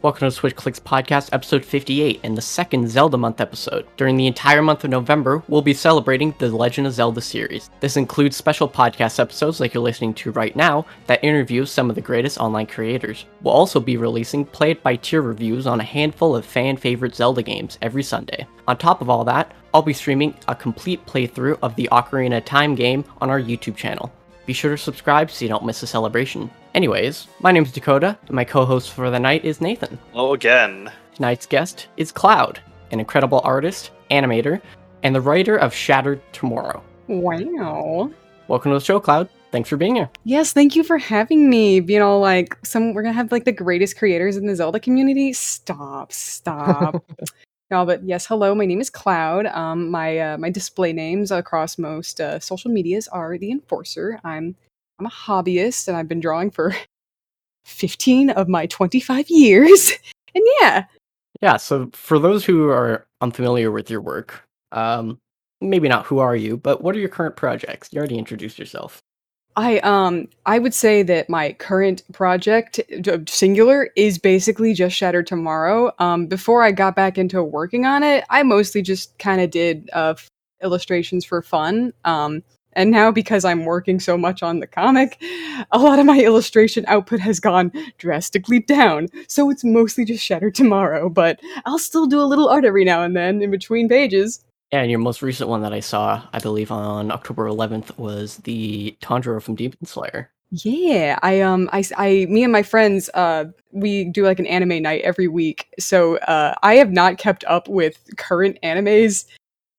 Welcome to Switch Clicks Podcast, episode 58, and the second Zelda Month episode. During the entire month of November, we'll be celebrating the Legend of Zelda series. This includes special podcast episodes like you're listening to right now that interview some of the greatest online creators. We'll also be releasing play it by tier reviews on a handful of fan favorite Zelda games every Sunday. On top of all that, I'll be streaming a complete playthrough of the Ocarina Time game on our YouTube channel. Be sure to subscribe so you don't miss a celebration. Anyways, my name's Dakota, and my co host for the night is Nathan. Hello again. Tonight's guest is Cloud, an incredible artist, animator, and the writer of Shattered Tomorrow. Wow. Welcome to the show, Cloud. Thanks for being here. Yes, thank you for having me. You know, like some we're gonna have like the greatest creators in the Zelda community. Stop, stop. no, but yes, hello. My name is Cloud. Um, my uh, my display names across most uh, social medias are the Enforcer. I'm I'm a hobbyist, and I've been drawing for 15 of my 25 years. And yeah, Yeah, so for those who are unfamiliar with your work, um, maybe not who are you, but what are your current projects? You already introduced yourself. I um I would say that my current project uh, singular is basically just Shattered Tomorrow. Um before I got back into working on it, I mostly just kind of did uh illustrations for fun. Um and now because I'm working so much on the comic, a lot of my illustration output has gone drastically down. So it's mostly just Shattered Tomorrow, but I'll still do a little art every now and then in between pages. And your most recent one that I saw, I believe on October 11th, was the Tanjiro from Demon Slayer. Yeah, I um I, I, me and my friends uh we do like an anime night every week. So uh I have not kept up with current animes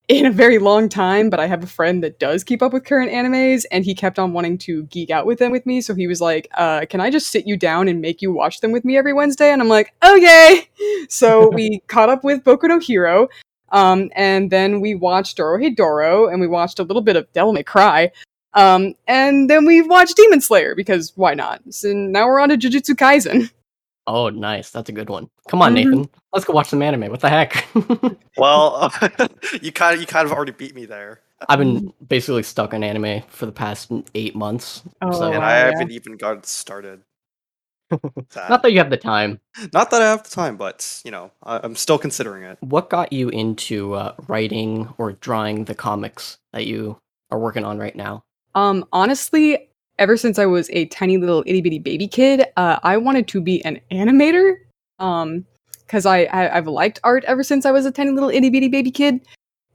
in a very long time, but I have a friend that does keep up with current animes and he kept on wanting to geek out with them with me. So he was like, uh can I just sit you down and make you watch them with me every Wednesday? And I'm like, "Okay." So we caught up with Boku no Hero. Um and then we watched Dorohedoro and we watched a little bit of Devil May Cry. Um, and then we watched Demon Slayer because why not? So now we're on to Jujutsu Kaisen. Oh, nice. That's a good one. Come on, Mhm. Nathan. Let's go watch some anime. What the heck? Well, you kind of you kind of already beat me there, I've been basically stuck on anime for the past eight months. Oh, so, and I yeah. haven't even got started. Sad. not that you have the time. Not that I have the time, but you know, I, I'm still considering it. What got you into uh, writing or drawing the comics that you are working on right now? Um, honestly, ever since I was a tiny little itty bitty baby kid, uh, I wanted to be an animator. Um, because I, I I've liked art ever since I was a tiny little itty bitty baby kid.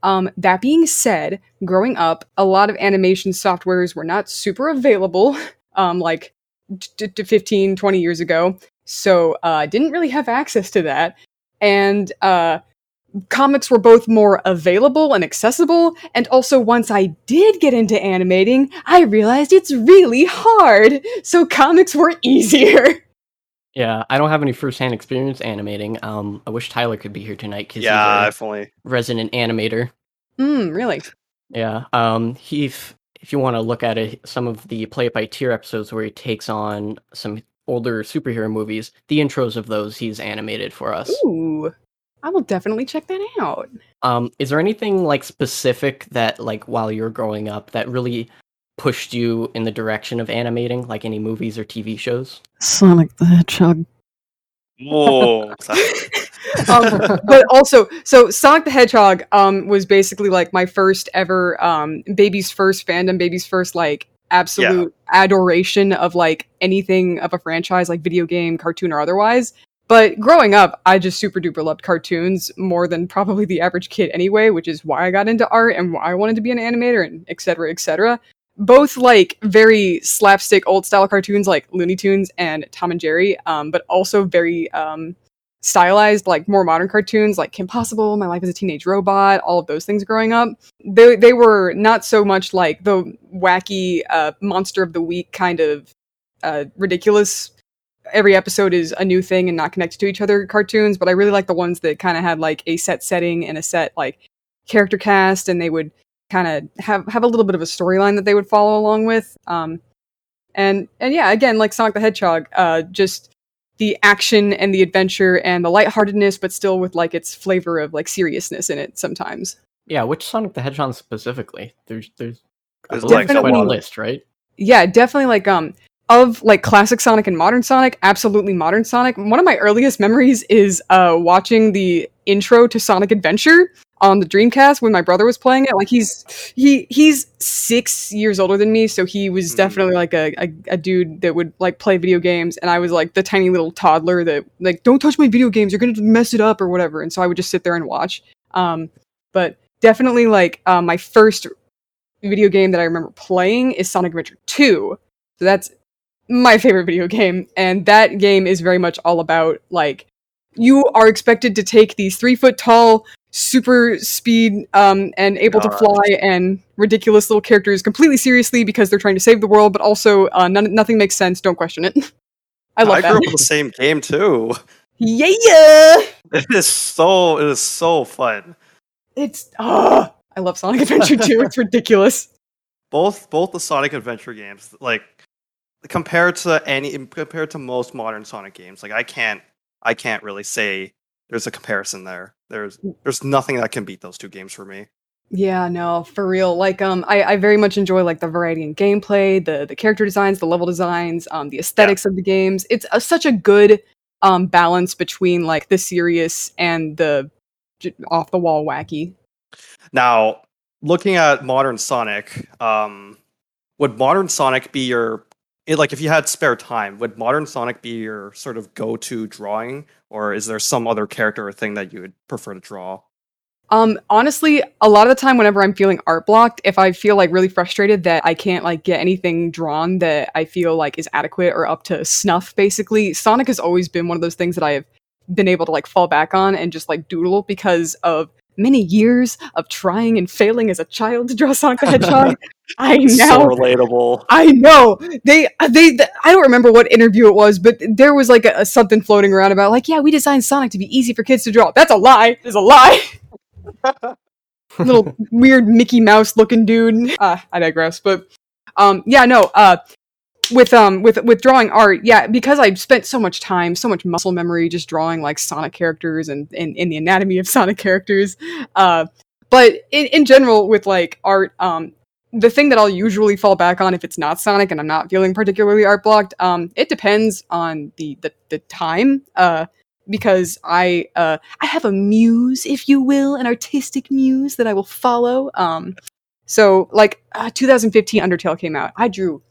Um, that being said, growing up, a lot of animation softwares were not super available. Um, like t- t- 15, 20 years ago. So uh, I didn't really have access to that. And uh, comics were both more available and accessible. And also, once I did get into animating, I realized it's really hard. So comics were easier. Yeah, I don't have any first-hand experience animating. Um, I wish Tyler could be here tonight because Yeah, he's if only. a resident animator. Hmm, really? Yeah. Um, he, if, if you want to look at it, some of the play it by tier episodes where he takes on some older superhero movies, the intros of those he's animated for us. Ooh, I will definitely check that out. Um, is there anything like specific that like while you're growing up that really pushed you in the direction of animating, like any movies or TV shows? Sonic the Hedgehog. Whoa. um, but also, so Sonic the Hedgehog um, was basically like my first ever um, baby's first fandom, baby's first like absolute adoration of like anything of a franchise, like video game, cartoon, or otherwise. But growing up, I just super duper loved cartoons more than probably the average kid anyway, which is why I got into art and why I wanted to be an animator and et cetera, et cetera. Both like very slapstick old style cartoons like Looney Tunes and Tom and Jerry, um, but also very um, stylized, like more modern cartoons like Kim Possible, My Life as a Teenage Robot, all of those things growing up. They they were not so much like the wacky uh, monster of the week kind of uh, ridiculous. Every episode is a new thing and not connected to each other cartoons, but I really like the ones that kind of had like a set setting and a set like character cast, and they would kind of have have a little bit of a storyline that they would follow along with. Um, and and yeah, again, like Sonic the Hedgehog, uh, just the action and the adventure and the lightheartedness, but still with like its flavor of like seriousness in it sometimes. Yeah, which Sonic the Hedgehog specifically? There's there's, There's like quite a Definitely- list, right? Yeah, definitely like um of like classic Sonic and modern Sonic, absolutely modern Sonic. One of my earliest memories is uh, watching the intro to Sonic Adventure on the Dreamcast when my brother was playing it. Like he's he he's six years older than me, so he was Mhm. definitely like a, a a dude that would like play video games, and I was like the tiny little toddler that like don't touch my video games, you're gonna mess it up or whatever. And so I would just sit there and watch. Um, but definitely like uh, my first video game that I remember playing is Sonic Adventure Two. So that's my favorite video game, and that game is very much all about like you are expected to take these three foot tall, super speed, um, and able to fly and ridiculous little characters completely seriously because they're trying to save the world, but also uh, none, nothing makes sense. Don't question it. I love I grew that. up with the same game too. Yeah, yeah. It is so it is so fun. It's ah, I love Sonic Adventure 2. It's ridiculous. Both both the Sonic Adventure games, like compared to any compared to most modern Sonic games, like I can't I can't really say there's a comparison there. There's there's nothing that can beat those two games for me. Yeah, no, for real. Like, um, I, I very much enjoy like the variety in gameplay, the the character designs, the level designs, um, the aesthetics of the games. It's a, such a good um balance between like the serious and the j- off the wall wacky. Now, looking at modern Sonic, um, would modern Sonic be your it, like if you had spare time? Would modern Sonic be your sort of go-to drawing, or is there some other character or thing that you would prefer to draw? Um, honestly, a lot of the time whenever I'm feeling art blocked, if I feel like really frustrated that I can't like get anything drawn that I feel like is adequate or up to snuff, basically, Sonic has always been one of those things that I have been able to like fall back on and just like doodle because of many years of trying and failing as a child to draw Sonic the Hedgehog. I know. so relatable. I know they they th- I don't remember what interview it was, but there was like a, a something floating around about like, yeah, we designed Sonic to be easy for kids to draw. That's a lie. It's a lie. Little weird Mickey Mouse looking dude. Uh, I digress, but um, yeah, no. Uh, with um with with drawing art, yeah, because I've spent so much time, so much muscle memory just drawing like Sonic characters and in, in the anatomy of Sonic characters. Uh, but in, in general, with like art, um, the thing that I'll usually fall back on if it's not Sonic and I'm not feeling particularly art blocked, um, it depends on the the, the time. Uh, because I uh I have a muse, if you will, an artistic muse that I will follow. Um, so like uh, 2015 Undertale came out. I drew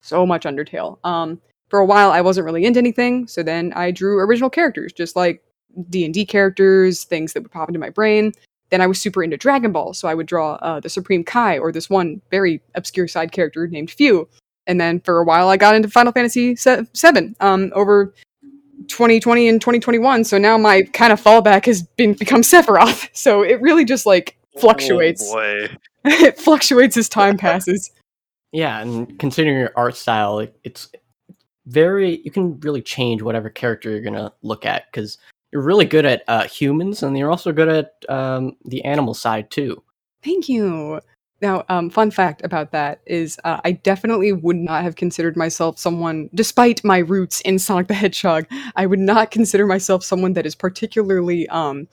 so much Undertale. Um, for a while I wasn't really into anything, so then I drew original characters, just like D and D characters, things that would pop into my brain. Then I was super into Dragon Ball, so I would draw uh, the Supreme Kai or this one very obscure side character named Fu. And then for a while, I got into Final Fantasy VII um, over 2020 and 2021. So now my kind of fallback has been become Sephiroth. So it really just like fluctuates. Oh boy. it fluctuates as time passes. Yeah, and considering your art style, it, it's very you can really change whatever character you're gonna look at because you're really good at uh, humans and you're also good at um, the animal side too. Thank you. Now, um, fun fact about that is uh, I definitely would not have considered myself someone, despite my roots in Sonic the Hedgehog, I would not consider myself someone that is particularly um,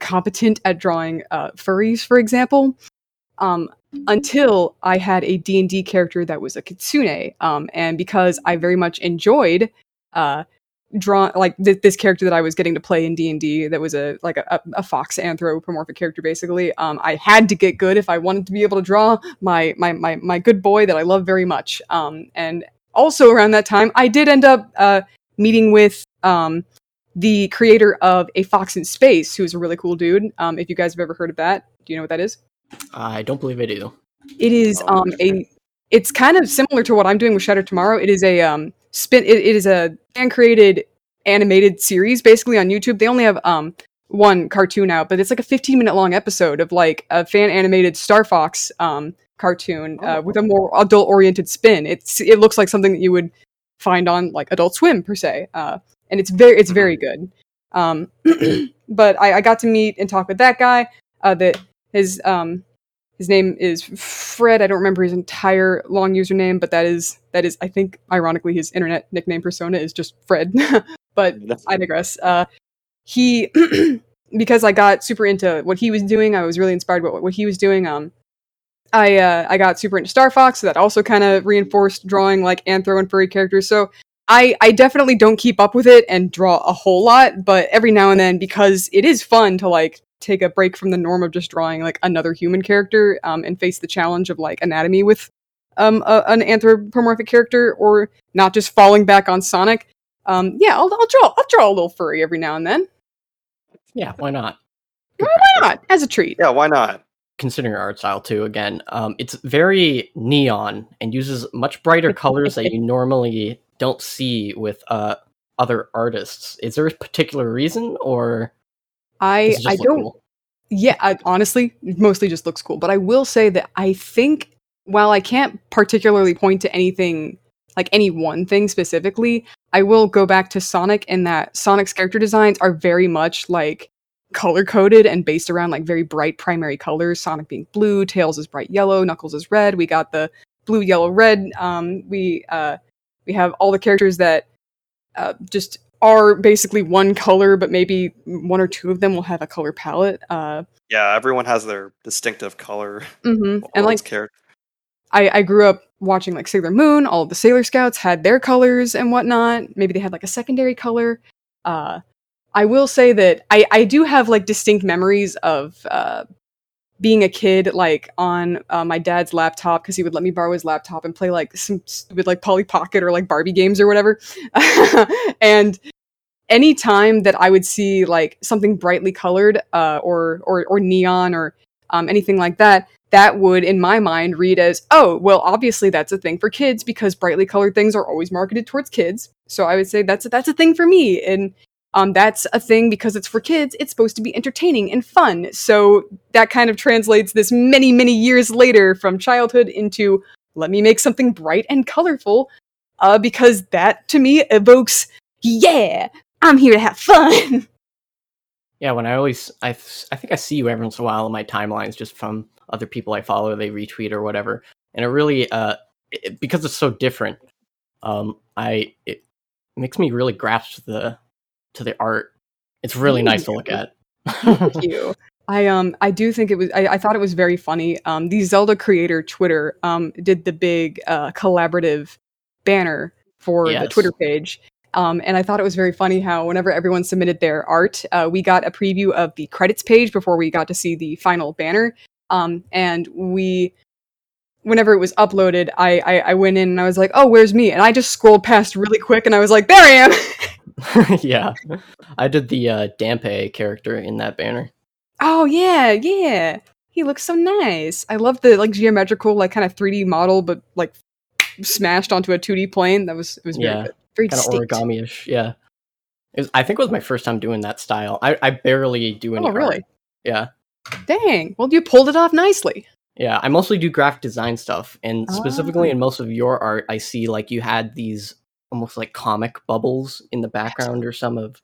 competent at drawing uh, furries, for example, um, until I had a D&D character that was a kitsune. Um, and because I very much enjoyed uh, like th- this character that I was getting to play in D and D that was a like a, a, a fox anthropomorphic character basically. Um, I had to get good if I wanted to be able to draw my my my my good boy that I love very much. Um, and also around that time, I did end up uh, meeting with um, the creator of A Fox in Space, who's a really cool dude. Um, if you guys have ever heard of that, do you know what that is? I don't believe I do. It is Oh, um a it's kind of similar to what I'm doing with Shattered Tomorrow. It is a um spin it, it is a fan created animated series basically on YouTube. They only have um one cartoon out, but it's like a 15 minute long episode of like a fan animated Star Fox um cartoon uh, Oh. with a more adult oriented spin. It's it looks like something that you would find on like Adult Swim per se. Uh and it's very it's very good. Um but I, I got to meet and talk with that guy uh that his um his name is Fred. I don't remember his entire long username, but that is that is I think ironically his internet nickname persona is just Fred. but I digress. Uh, he because I got super into what he was doing, I was really inspired by what, what he was doing. Um, I uh, I got super into Star Fox, so that also kind of reinforced drawing like anthro and furry characters. So I I definitely don't keep up with it and draw a whole lot, but every now and then because it is fun to like take a break from the norm of just drawing like another human character um, and face the challenge of like anatomy with um, a, an anthropomorphic character or not just falling back on Sonic. Um, yeah, I'll, I'll draw I'll draw a little furry every now and then. Yeah, why not? Why not? As a treat. Yeah, why not? Considering your art style too, again, um, it's very neon and uses much brighter colors that you normally don't see with uh, other artists. Is there a particular reason, or I does it just I don't cool? Yeah, I, honestly, mostly just looks cool. But I will say that I think while I can't particularly point to anything like any one thing specifically, I will go back to Sonic in that Sonic's character designs are very much like color coded and based around like very bright primary colors. Sonic being blue, Tails is bright yellow, Knuckles is red. We got the blue, yellow, red. Um, we uh, we have all the characters that uh, just are basically one color, but maybe one or two of them will have a color palette. Uh, Yeah, everyone has their distinctive color. mhm. And like those characters. I, I grew up watching like Sailor Moon. All the Sailor Scouts had their colors and whatnot. Maybe they had like a secondary color. Uh, I will say that I, I do have like distinct memories of uh, being a kid, like on uh, my dad's laptop because he would let me borrow his laptop and play like some stupid like Polly Pocket or like Barbie games or whatever. and any time that I would see like something brightly colored uh, or or or neon or um, anything like that, that would, in my mind, read as, oh, well, obviously that's a thing for kids because brightly colored things are always marketed towards kids. So I would say that's that's a thing for me, and um, that's a thing because it's for kids. It's supposed to be entertaining and fun. So that kind of translates this many many years later from childhood into let me make something bright and colorful, uh, because that to me evokes, yeah, I'm here to have fun. Yeah, when I always, I, I think I see you every once in a while in my timelines, just from other people I follow, they retweet or whatever, and it really, uh, it, because it's so different, um, I it makes me really grasp the to the art. It's really nice to look at. Thank you. I um I do think it was I, I thought it was very funny. Um the Zelda creator Twitter um did the big uh collaborative banner for the Twitter page. Um, and I thought it was very funny how whenever everyone submitted their art, uh, we got a preview of the credits page before we got to see the final banner. Um, and we, whenever it was uploaded, I, I I went in and I was like, "Oh, where's me?" And I just scrolled past really quick, and I was like, "There I am." yeah, I did the uh, Dampe character in that banner. Oh yeah, yeah. He looks so nice. I love the like geometrical, like kind of 3D model, but like smashed onto a 2D plane. That was it was very yeah. good. Very kind of origami-ish. Yeah, it was, I think it was my first time doing that style. I, I barely do any. Oh really? art. Yeah, Dang. Well, you pulled it off nicely. Yeah. I mostly do graphic design stuff, and specifically Ah. in most of your art, I see like you had these almost like comic bubbles in the background or some of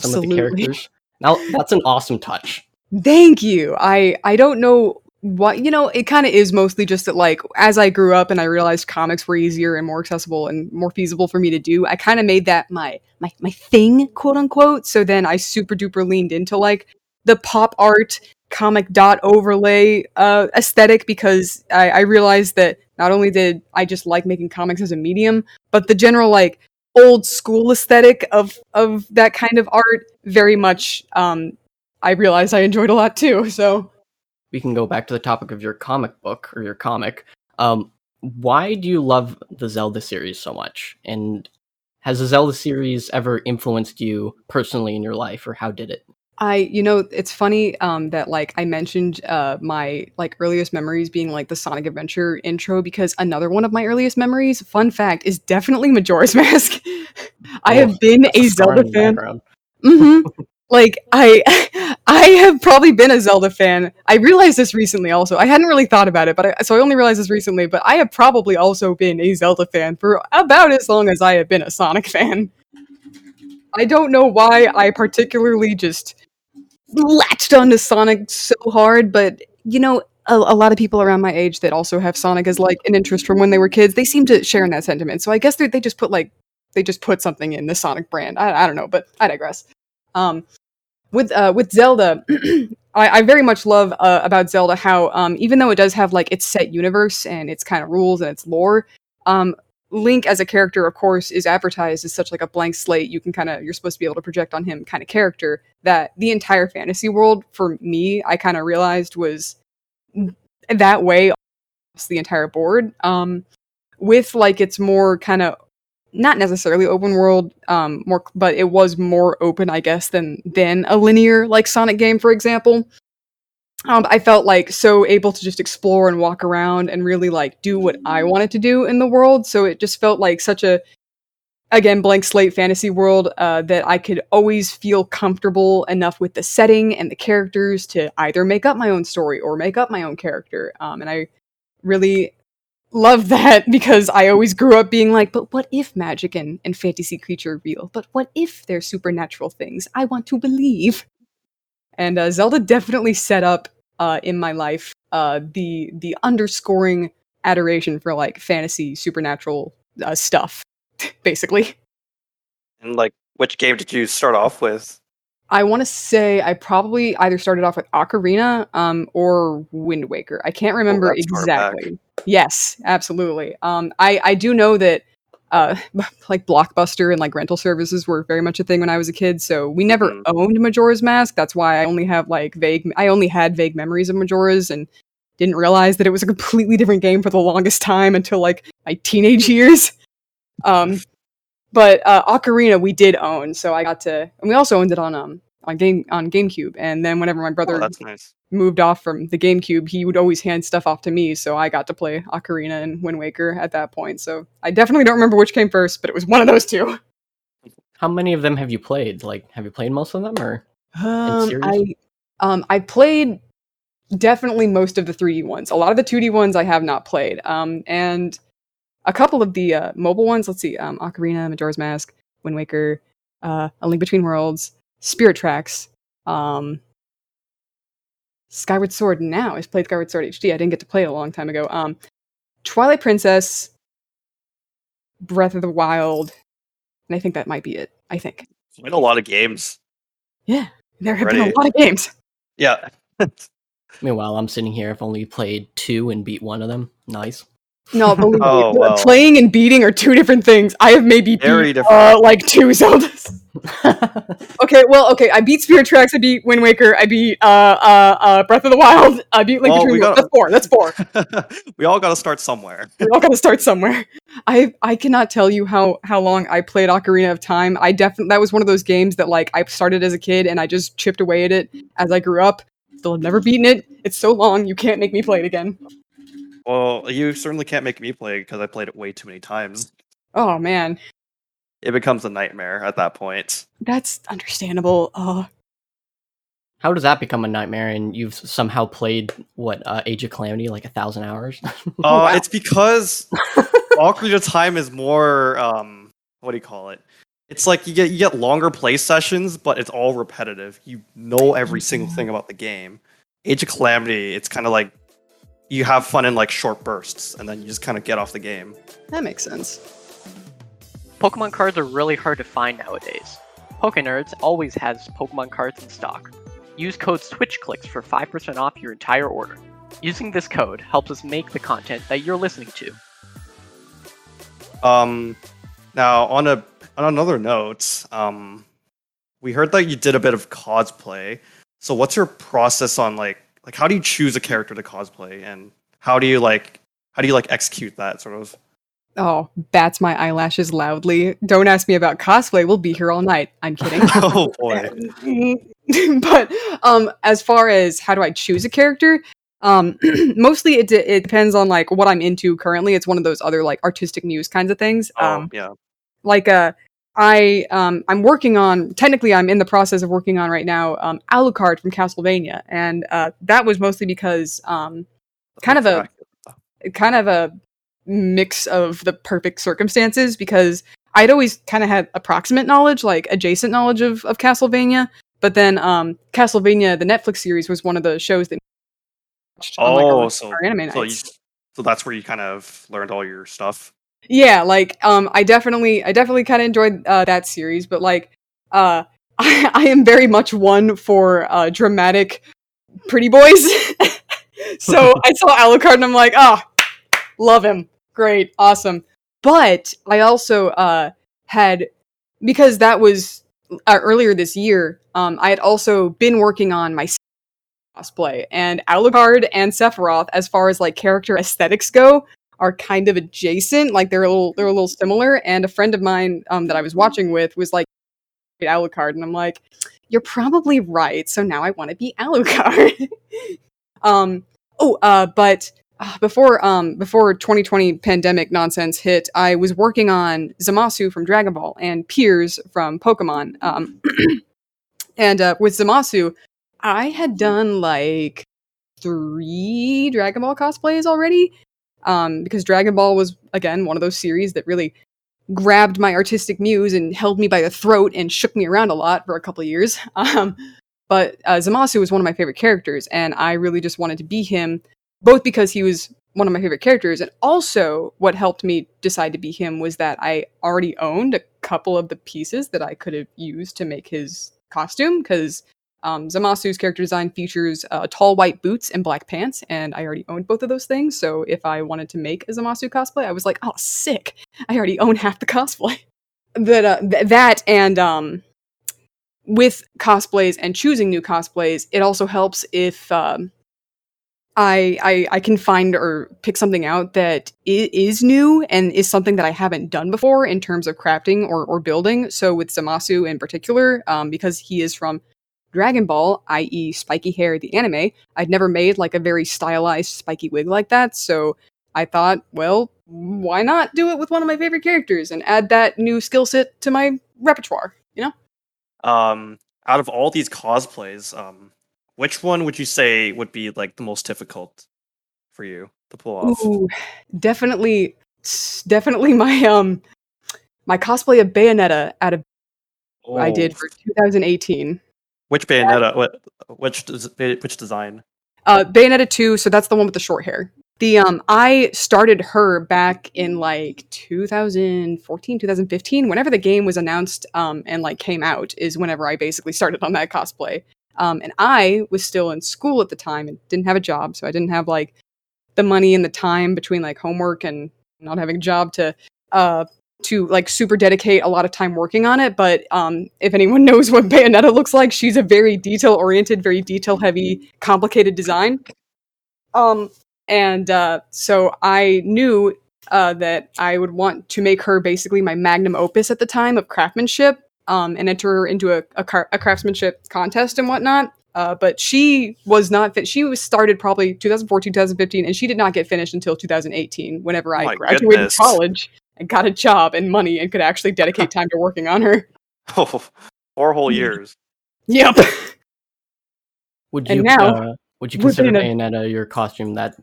some of the characters. Now that's an awesome touch. Thank you. I I don't know what you know. It kind of is mostly just that like as I grew up and I realized comics were easier and more accessible and more feasible for me to do. I kind of made that my my my thing, quote unquote. So then I super duper leaned into like the pop art comic dot overlay uh, aesthetic because I, I realized that not only did I just like making comics as a medium, but the general like old school aesthetic of of that kind of art very much um I realized I enjoyed a lot too. So we can go back to the topic of your comic book or your comic. Um, why do you love the Zelda series so much? And has the Zelda series ever influenced you personally in your life, or how did it? I, you know, it's funny um, that like I mentioned uh, my like earliest memories being like the Sonic Adventure intro because another one of my earliest memories, fun fact, is definitely Majora's Mask. I Oh, have been a Zelda fan. background. hmm like I, I have probably been a Zelda fan. I realized this recently. Also, I hadn't really thought about it, but I, so I only realized this recently. But I have probably also been a Zelda fan for about as long as I have been a Sonic fan. I don't know why I particularly just latched onto Sonic so hard, but you know, a, a lot of people around my age that also have Sonic as like an interest from when they were kids, they seem to share in that sentiment. So I guess they just put like they just put something in the Sonic brand. I, I don't know, but I digress. Um, with uh, with Zelda, I, I very much love uh, about Zelda how um, even though it does have like its set universe and its kind of rules and its lore, um, Link as a character, of course, is advertised as such like a blank slate. You can kind of you're supposed to be able to project on him kind of character. That the entire fantasy world for me, I kind of realized was that way the entire board. Um, with like its more kind of not necessarily open world, um, more, but it was more open, I guess, than than a linear like Sonic game, for example. Um, I felt like so able to just explore and walk around and really like do what I wanted to do in the world. So it just felt like such a again blank slate fantasy world uh, that I could always feel comfortable enough with the setting and the characters to either make up my own story or make up my own character. Um, and I really love that because I always grew up being like, but what if magic and, and fantasy creature are real? But what if they're supernatural things? I want to believe. And uh, Zelda definitely set up uh, in my life uh, the the underscoring adoration for like fantasy supernatural uh, stuff, basically. And like, which game did you start off with? I want to say I probably either started off with Ocarina um, or Wind Waker. I can't remember exactly. Yes, absolutely. Um, I I do know that uh, like Blockbuster and like rental services were very much a thing when I was a kid. So we never mm-hmm. owned Majora's Mask. That's why I only have like vague. I only had vague memories of Majora's and didn't realize that it was a completely different game for the longest time until like my teenage years. Um, but uh, Ocarina we did own, so I got to, and we also owned it on um on game on GameCube. And then whenever my brother oh, that's nice. moved off from the GameCube, he would always hand stuff off to me, so I got to play Ocarina and Wind Waker at that point. So I definitely don't remember which came first, but it was one of those two. How many of them have you played? Like, have you played most of them, or um, I um I played definitely most of the 3D ones. A lot of the 2D ones I have not played. Um, and a couple of the uh, mobile ones. Let's see, um, Ocarina, Majora's Mask, Wind Waker, uh, A Link Between Worlds, Spirit Tracks, um, Skyward Sword. Now I've played Skyward Sword HD. I didn't get to play it a long time ago. Um, Twilight Princess, Breath of the Wild, and I think that might be it. I think. Quite a lot of games. Yeah, there have Ready. been a lot of games. Yeah. Meanwhile, I'm sitting here. I've only played two and beat one of them. Nice. No, believe oh, me, well. playing and beating are two different things. I have maybe Very beat uh, like two Zeldas. okay, well, okay. I beat Spirit Tracks. I beat Wind Waker. I beat uh, uh, uh, Breath of the Wild. I beat Link well, Between Worlds. That's four. That's four. we all got to start somewhere. we all got to start somewhere. I I cannot tell you how how long I played Ocarina of Time. I definitely that was one of those games that like I started as a kid and I just chipped away at it as I grew up. Still have never beaten it. It's so long. You can't make me play it again. Well, you certainly can't make me play because I played it way too many times. Oh man, it becomes a nightmare at that point. That's understandable. Uh, how does that become a nightmare? And you've somehow played what uh, Age of Calamity like a thousand hours? uh, wow. it's because Ocarina of Time is more um, what do you call it? It's like you get you get longer play sessions, but it's all repetitive. You know every single thing about the game. Age of Calamity, it's kind of like you have fun in like short bursts and then you just kind of get off the game. That makes sense. Pokemon cards are really hard to find nowadays. PokeNerds always has Pokemon cards in stock. Use code SwitchClicks for 5% off your entire order. Using this code helps us make the content that you're listening to. Um, now on a on another note, um, we heard that you did a bit of cosplay. So what's your process on like like how do you choose a character to cosplay and how do you like how do you like execute that sort of? Oh bats my eyelashes loudly. Don't ask me about cosplay. We'll be here all night. I'm kidding. Oh boy. But um as far as how do i choose a character um mostly it, de- it depends on like what i'm into currently. It's one of those other like artistic news kinds of things. Oh, um yeah. like uh I um, I'm working on technically I'm in the process of working on right now um, Alucard from Castlevania, and uh, that was mostly because um, kind of a kind of a mix of the perfect circumstances because I'd always kind of had approximate knowledge, like adjacent knowledge of, of Castlevania, but then um, Castlevania the Netflix series was one of the shows that watched oh, on, like, so, anime so, you, so that's where you kind of learned all your stuff yeah like um i definitely i definitely kind of enjoyed uh, that series but like uh I, I am very much one for uh dramatic pretty boys. so I saw Alucard and I'm like, oh, love him. Great, awesome. But I also uh, had because that was uh, earlier this year. Um, I had also been working on my cosplay, and Alucard and Sephiroth, as far as like character aesthetics go, are kind of adjacent. Like they're a little they're a little similar. And a friend of mine um, that I was watching with was like Alucard, and I'm like, you're probably right. So now I want to be Alucard. um. Oh. Uh. But uh, before um before 2020 pandemic nonsense hit, I was working on Zamasu from Dragon Ball and Piers from Pokemon. Um. and uh, with Zamasu, I had done like three Dragon Ball cosplays already. Um, because Dragon Ball was again one of those series that really grabbed my artistic muse and held me by the throat and shook me around a lot for a couple years. Um, but uh, Zamasu was one of my favorite characters, and I really just wanted to be him, both because he was one of my favorite characters, and also what helped me decide to be him was that I already owned a couple of the pieces that I could have used to make his costume, because um, Zamasu's character design features uh, tall white boots and black pants, and I already owned both of those things. So if I wanted to make a Zamasu cosplay, I was like, "Oh, sick! I already own half the cosplay." that uh, th- that and um, with cosplays and choosing new cosplays, it also helps if um, I, I I can find or pick something out that is new and is something that I haven't done before in terms of crafting or, or building. So with Zamasu in particular, um, because he is from Dragon Ball, i.e., spiky hair, the anime, I'd never made like a very stylized spiky wig like that. So I thought, well, why not do it with one of my favorite characters and add that new skill set to my repertoire? You know. Um, out of all these cosplays, um, which one would you say would be like the most difficult for you to pull off? Ooh, definitely, definitely my um, my cosplay of Bayonetta out of oh. I did for 2018. Which Bayonetta? What? Which which design? Uh, Bayonetta two. So that's the one with the short hair. The um, I started her back in like 2014, 2015. Whenever the game was announced um, and like came out, is whenever I basically started on that cosplay. Um, and I was still in school at the time and didn't have a job, so I didn't have like the money and the time between like homework and not having a job to uh, to like super dedicate a lot of time working on it. But um, if anyone knows what Bayonetta looks like, she's a very detail oriented, very detail heavy, complicated design. Um, and uh, so I knew uh, that I would want to make her basically my magnum opus at the time of craftsmanship um, and enter her into a, a, car- a craftsmanship contest and whatnot. Uh, but she was not fit. She was started probably 2014, 2015, and she did not get finished until 2018. Whenever I oh graduated goodness. college, and got a job and money and could actually dedicate time to working on her. Oh, four whole years. Yep. Would you now, uh, would you consider Bayonetta your costume that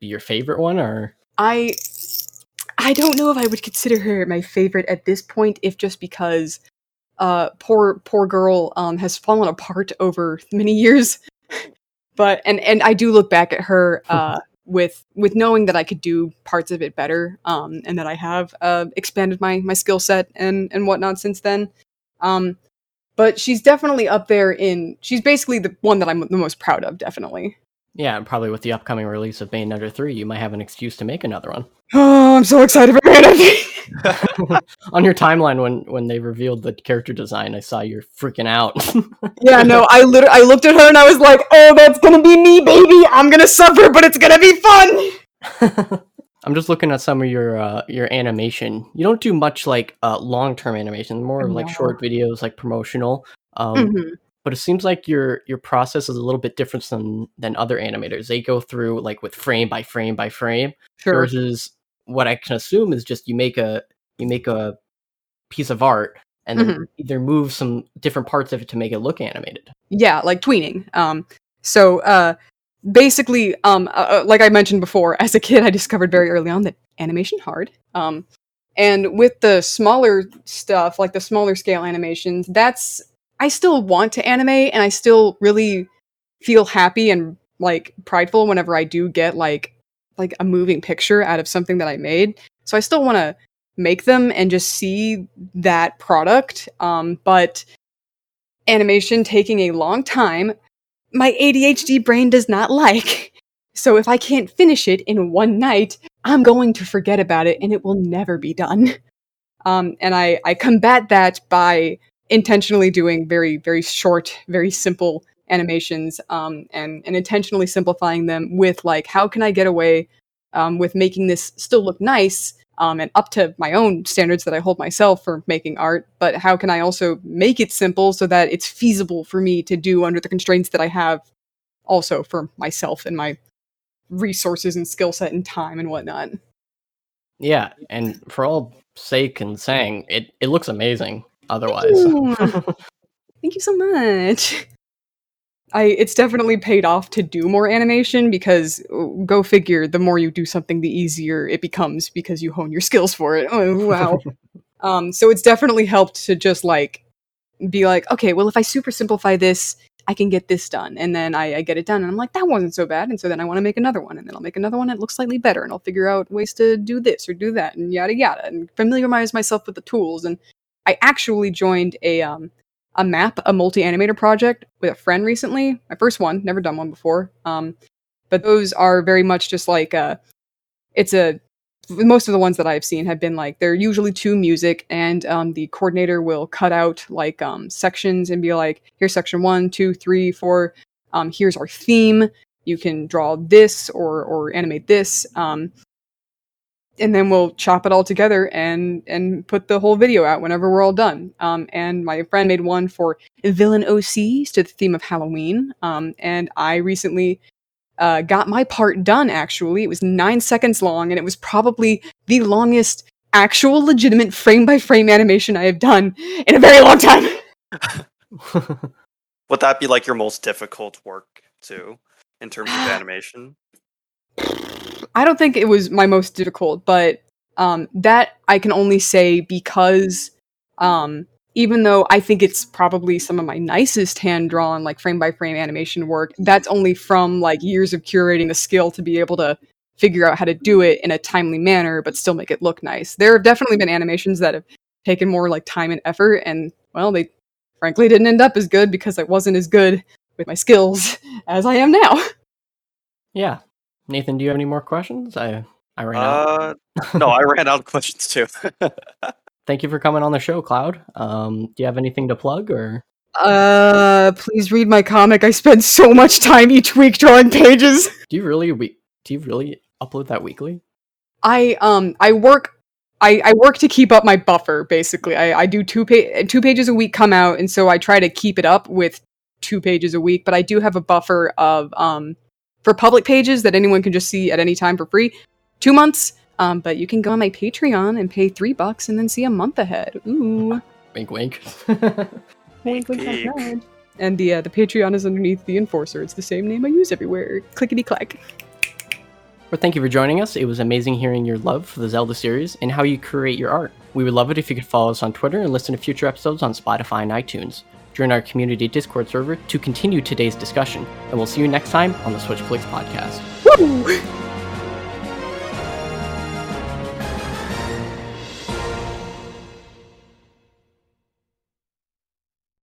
be your favorite one or I I don't know if I would consider her my favorite at this point if just because uh poor poor girl um has fallen apart over many years. but and and I do look back at her uh with with knowing that I could do parts of it better, um, and that I have uh, expanded my my skill set and and whatnot since then. Um, but she's definitely up there in. She's basically the one that I'm the most proud of, definitely. Yeah, and probably with the upcoming release of Bayonetta 3, you might have an excuse to make another one. Oh, I'm so excited for Bayonetta 3! On your timeline, when when they revealed the character design, I saw you're freaking out. yeah, no, I literally I looked at her and I was like, "Oh, that's gonna be me, baby. I'm gonna suffer, but it's gonna be fun." I'm just looking at some of your uh, your animation. You don't do much like uh, long term animation, more no. like short videos, like promotional. Um, mm-hmm but it seems like your your process is a little bit different than than other animators. They go through like with frame by frame by frame, sure. versus what I can assume is just you make a you make a piece of art and mm-hmm. then either move some different parts of it to make it look animated. Yeah, like tweening. Um, so uh, basically, um, uh, uh like I mentioned before, as a kid, I discovered very early on that animation hard. Um, and with the smaller stuff, like the smaller scale animations, that's I still want to animate and I still really feel happy and like prideful whenever I do get like like a moving picture out of something that I made. So I still want to make them and just see that product. Um, but animation taking a long time my ADHD brain does not like. So if I can't finish it in one night, I'm going to forget about it and it will never be done. Um, and I, I combat that by intentionally doing very, very short, very simple animations um, and, and intentionally simplifying them with like, how can I get away um, with making this still look nice um, and up to my own standards that I hold myself for making art, but how can I also make it simple so that it's feasible for me to do under the constraints that I have also for myself and my resources and skill set and time and whatnot. Yeah, and for all sake and saying, it, it looks amazing otherwise. Thank you so much. I it's definitely paid off to do more animation because uh, go figure, the more you do something, the easier it becomes because you hone your skills for it. Oh wow. um, so it's definitely helped to just like be like, okay, well if I super simplify this, I can get this done, and then I, I get it done, and I'm like, that wasn't so bad, and so then I want to make another one, and then I'll make another one that looks slightly better, and I'll figure out ways to do this or do that, and yada yada, and familiarize myself with the tools. And I actually joined a um, a map, a multi animator project with a friend recently. My first one, never done one before. Um, but those are very much just like a, it's a, most of the ones that I've seen have been like, they're usually to music and um, the coordinator will cut out like um, sections and be like, here's section one, two, three, four. Um, here's our theme. You can draw this or, or animate this. Um, and then we'll chop it all together and and put the whole video out whenever we're all done. Um, and my friend made one for villain OCs to the theme of Halloween. Um, and I recently uh, got my part done. Actually, it was nine seconds long, and it was probably the longest actual legitimate frame by frame animation I have done in a very long time. Would that be like your most difficult work too, in terms of animation? I don't think it was my most difficult, but um, that I can only say because um, even though I think it's probably some of my nicest hand drawn, like frame by frame animation work, that's only from like years of curating the skill to be able to figure out how to do it in a timely manner, but still make it look nice. There have definitely been animations that have taken more like time and effort, and well, they frankly didn't end up as good because I wasn't as good with my skills as I am now. Yeah, Nathan, do you have any more questions? I I ran out. Uh, no, I ran out of questions too. Thank you for coming on the show, Cloud. Um, do you have anything to plug or? Uh, please read my comic. I spend so much time each week drawing pages. Do you really? We do you really upload that weekly? I um I work I, I work to keep up my buffer basically. I, I do two pa- two pages a week come out and so I try to keep it up with two pages a week, but I do have a buffer of um for public pages that anyone can just see at any time for free. Two months, um, but you can go on my Patreon and pay three bucks and then see a month ahead. Ooh, wink, wink. wink, wink, And the uh, the Patreon is underneath the Enforcer. It's the same name I use everywhere. Clickety clack. Well, thank you for joining us. It was amazing hearing your love for the Zelda series and how you create your art. We would love it if you could follow us on Twitter and listen to future episodes on Spotify and iTunes join our community Discord server to continue today's discussion. And we'll see you next time on the Switch Clicks podcast. Woo!